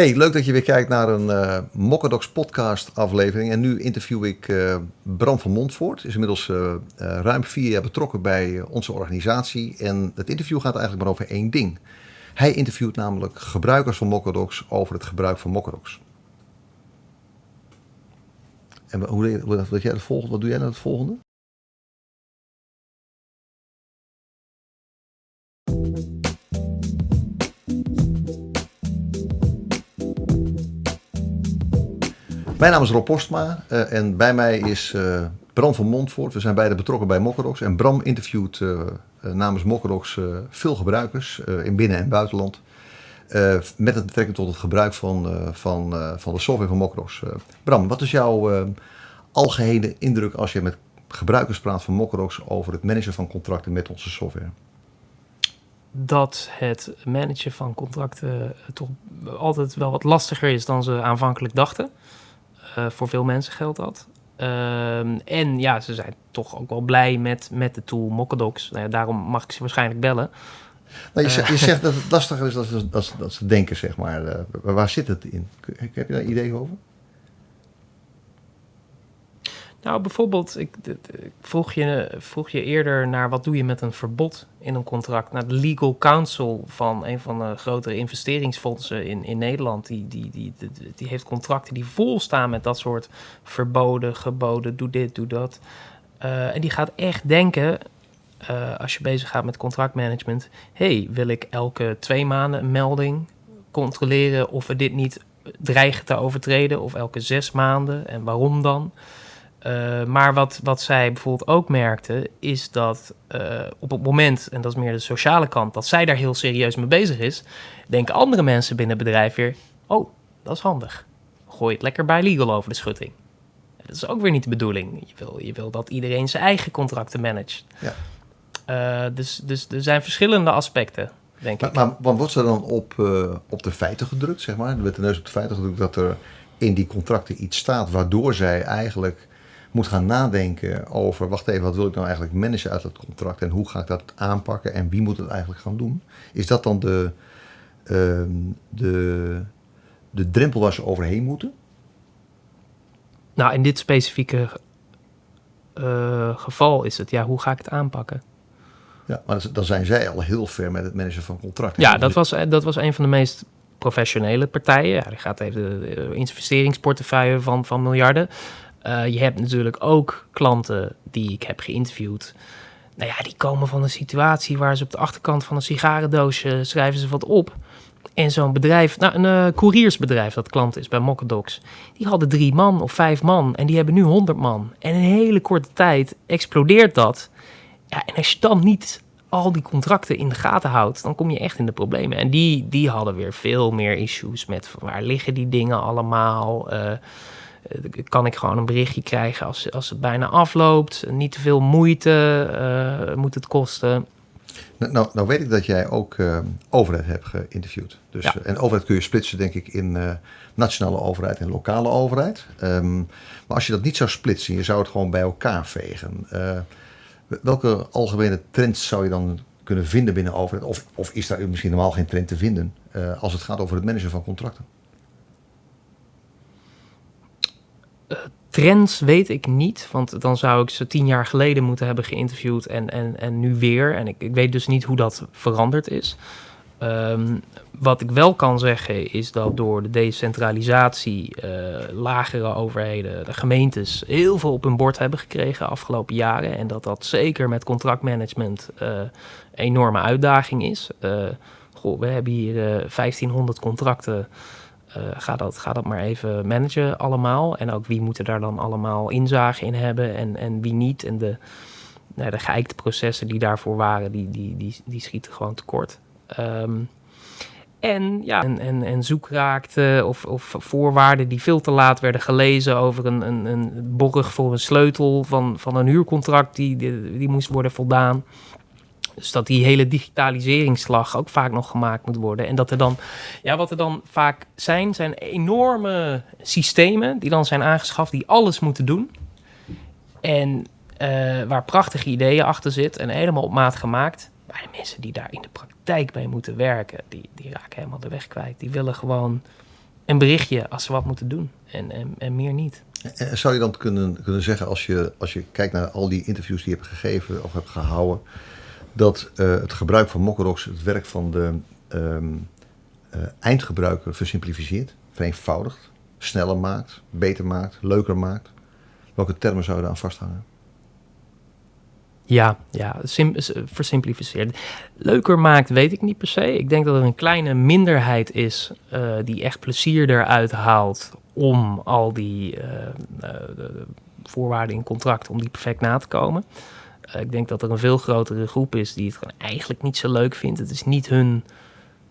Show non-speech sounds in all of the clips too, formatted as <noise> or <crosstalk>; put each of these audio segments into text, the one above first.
Hey, leuk dat je weer kijkt naar een uh, podcast aflevering. En nu interview ik uh, Bram van Montvoort. Is inmiddels uh, ruim vier jaar betrokken bij onze organisatie. En het interview gaat eigenlijk maar over één ding. Hij interviewt namelijk gebruikers van Mokkadox over het gebruik van Mokkadox. En hoe, hoe, wat, jij het volgende, wat doe jij nou het volgende? Mijn naam is Rob Postma uh, en bij mij is uh, Bram van Montvoort. We zijn beide betrokken bij Mokkerox. En Bram interviewt uh, namens Mokkerox veel gebruikers in binnen- en buitenland. met het betrekking tot het gebruik van, van, van de software van Mokkerox. Bram, wat is jouw algehele indruk als je met gebruikers praat van Mokkerox over het managen van contracten met onze software? dat het managen van contracten toch altijd wel wat lastiger is dan ze aanvankelijk dachten. Uh, voor veel mensen geldt dat. Uh, en ja, ze zijn toch ook wel blij met, met de tool Mokkadox. Nou ja, daarom mag ik ze waarschijnlijk bellen. Nou, je, zegt, je, zegt, dat het lastiger is dan dat, ze denken, zeg maar. Uh, waar zit het in? Heb je daar een idee over? Nou, bijvoorbeeld, ik, ik, vroeg, je, vroeg je eerder naar wat doe je met een verbod in een contract. Naar de legal counsel van een van de grotere investeringsfondsen in, in Nederland, die, die, die, die, heeft contracten die vol staan met dat soort verboden, geboden, doe dit, doe dat. Uh, en die gaat echt denken, uh, als je bezig gaat met contractmanagement, hey, wil ik elke twee maanden een melding controleren of we dit niet dreigen te overtreden, of elke zes maanden en waarom dan? Uh, maar wat, wat zij bijvoorbeeld ook merkte, is dat uh, op het moment, en dat is meer de sociale kant, dat zij daar heel serieus mee bezig is, denken andere mensen binnen het bedrijf weer: oh, dat is handig. Gooi het lekker bij legal over de schutting. Dat is ook weer niet de bedoeling. Je wil, je wil dat iedereen zijn eigen contracten managt. Ja. Uh, dus, dus er zijn verschillende aspecten, denk maar, ik. Maar wat wordt er dan op, op de feiten gedrukt, zeg maar? Er werd de neus op de feiten gedrukt dat er in die contracten iets staat waardoor zij eigenlijk moet gaan nadenken over, wacht even, wat wil ik nou eigenlijk managen uit het contract en hoe ga ik dat aanpakken en wie moet het eigenlijk gaan doen? Is dat dan de, uh, de, de drempel waar ze overheen moeten? Nou, in dit specifieke uh, geval is het, ja, hoe ga ik het aanpakken? Ja, maar dan zijn zij al heel ver met het managen van contracten. Ja, dat was, dat was een van de meest professionele partijen. Ja, die gaat even de investeringsportefeuille van, van miljarden. Uh, je hebt natuurlijk ook klanten die ik heb geïnterviewd. Nou ja, die komen van een situatie waar ze op de achterkant van een sigarendoosje schrijven ze wat op. En zo'n bedrijf, nou een uh, couriersbedrijf dat klant is bij Mokkadox, die hadden drie man of vijf man en die hebben nu honderd man. En in een hele korte tijd explodeert dat. Ja, en als je dan niet al die contracten in de gaten houdt, dan kom je echt in de problemen. En die, die hadden weer veel meer issues met waar liggen die dingen allemaal. Uh, eh, kan ik gewoon een berichtje krijgen als, als het bijna afloopt. Niet te veel moeite uh, moet het kosten. Nou, nou, nou, weet ik dat jij ook uh, overheid hebt geïnterviewd. Dus, ja. En overheid kun je splitsen, denk ik, in uh, nationale overheid en lokale overheid. Um, maar als je dat niet zou splitsen, je zou het gewoon bij elkaar vegen. Welke algemene trends zou je dan kunnen vinden binnen overheid? Of, of is daar misschien normaal geen trend te vinden als het gaat over het managen van contracten? Trends weet ik niet, want dan zou ik ze tien jaar geleden moeten hebben geïnterviewd en, en, en nu weer. En ik, ik weet dus niet hoe dat veranderd is. Um, wat ik wel kan zeggen is dat door de decentralisatie uh, lagere overheden, de gemeentes, heel veel op hun bord hebben gekregen de afgelopen jaren. En dat dat zeker met contractmanagement een enorme uitdaging is. Uh, goh, we hebben hier 1500 contracten uh, ga, dat, ga dat maar even managen allemaal. En ook wie moet er daar dan allemaal inzage in hebben en, en wie niet. En de, nou, de geëikte processen die daarvoor waren, die, die, die, die schieten gewoon tekort. Um, en, ja, en, en, en zoekraakten of, of voorwaarden die veel te laat werden gelezen over een, een, een borg voor een sleutel van, van een huurcontract die, die, die moest worden voldaan. Dus dat die hele digitaliseringsslag ook vaak nog gemaakt moet worden. En dat er dan, ja, wat er dan vaak zijn, zijn enorme systemen die dan zijn aangeschaft, die alles moeten doen. En uh, waar prachtige ideeën achter zitten en helemaal op maat gemaakt. Maar de mensen die daar in de praktijk mee moeten werken, die, die raken helemaal de weg kwijt. Die willen gewoon een berichtje als ze wat moeten doen en, en, en meer niet. En zou je dan kunnen, kunnen zeggen, als je, als je kijkt naar al die interviews die je hebt gegeven of hebt gehouden, dat uh, het gebruik van Mokkerox het werk van de um, uh, eindgebruiker versimplificeert, vereenvoudigt, sneller maakt, beter maakt, leuker maakt? Welke termen zou je daar aan vasthangen? Ja, ja sim, versimplificeerd. Leuker maakt, weet ik niet per se. Ik denk dat er een kleine minderheid is uh, die echt plezier eruit haalt om al die de voorwaarden in contract, om die perfect na te komen. Uh, ik denk dat er een veel grotere groep is die het gewoon eigenlijk niet zo leuk vindt. Het is niet hun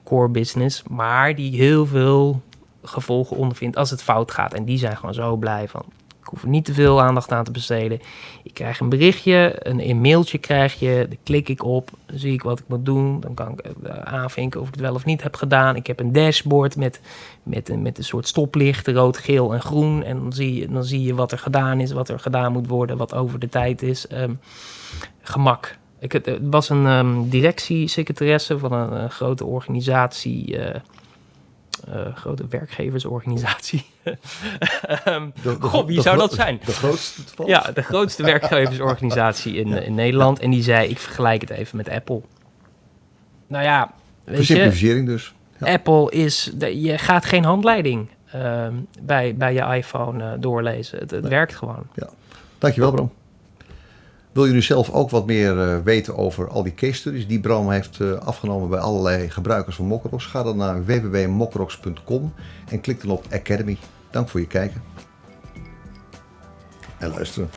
core business, maar die heel veel gevolgen ondervindt als het fout gaat. En die zijn gewoon zo blij van, hoef er niet te veel aandacht aan te besteden. Ik krijg een berichtje, een, een mailtje krijg je, daar klik ik op, zie ik wat ik moet doen. Dan kan ik uh, aanvinken of ik het wel of niet heb gedaan. Ik heb een dashboard met, met, met een soort stoplicht, rood, geel en groen. En dan zie, je, dan zie je wat er gedaan is, wat er gedaan moet worden, wat over de tijd is. Um, gemak. Ik, het, was een um, directiesecretaresse van een, een grote organisatie... uh, grote werkgeversorganisatie. um, <laughs> De- de- Goh, wie de zou dat zijn? De grootste? Ja, de grootste werkgeversorganisatie in, <laughs> in Nederland. En die zei, ik vergelijk het even met Apple. Nou ja, weet je, dus. Ja. Apple is... je gaat geen handleiding ehm, bij, bij je iPhone eh, doorlezen. Het, het Nee. werkt gewoon. Dankjewel Bram. Wil je nu zelf ook wat meer eh, weten over al die case studies die Bram heeft eh, afgenomen bij allerlei gebruikers van Mokkerox? Ga dan naar www.mokkerox.com en klik dan op Academy. Dank voor je kijken en luisteren.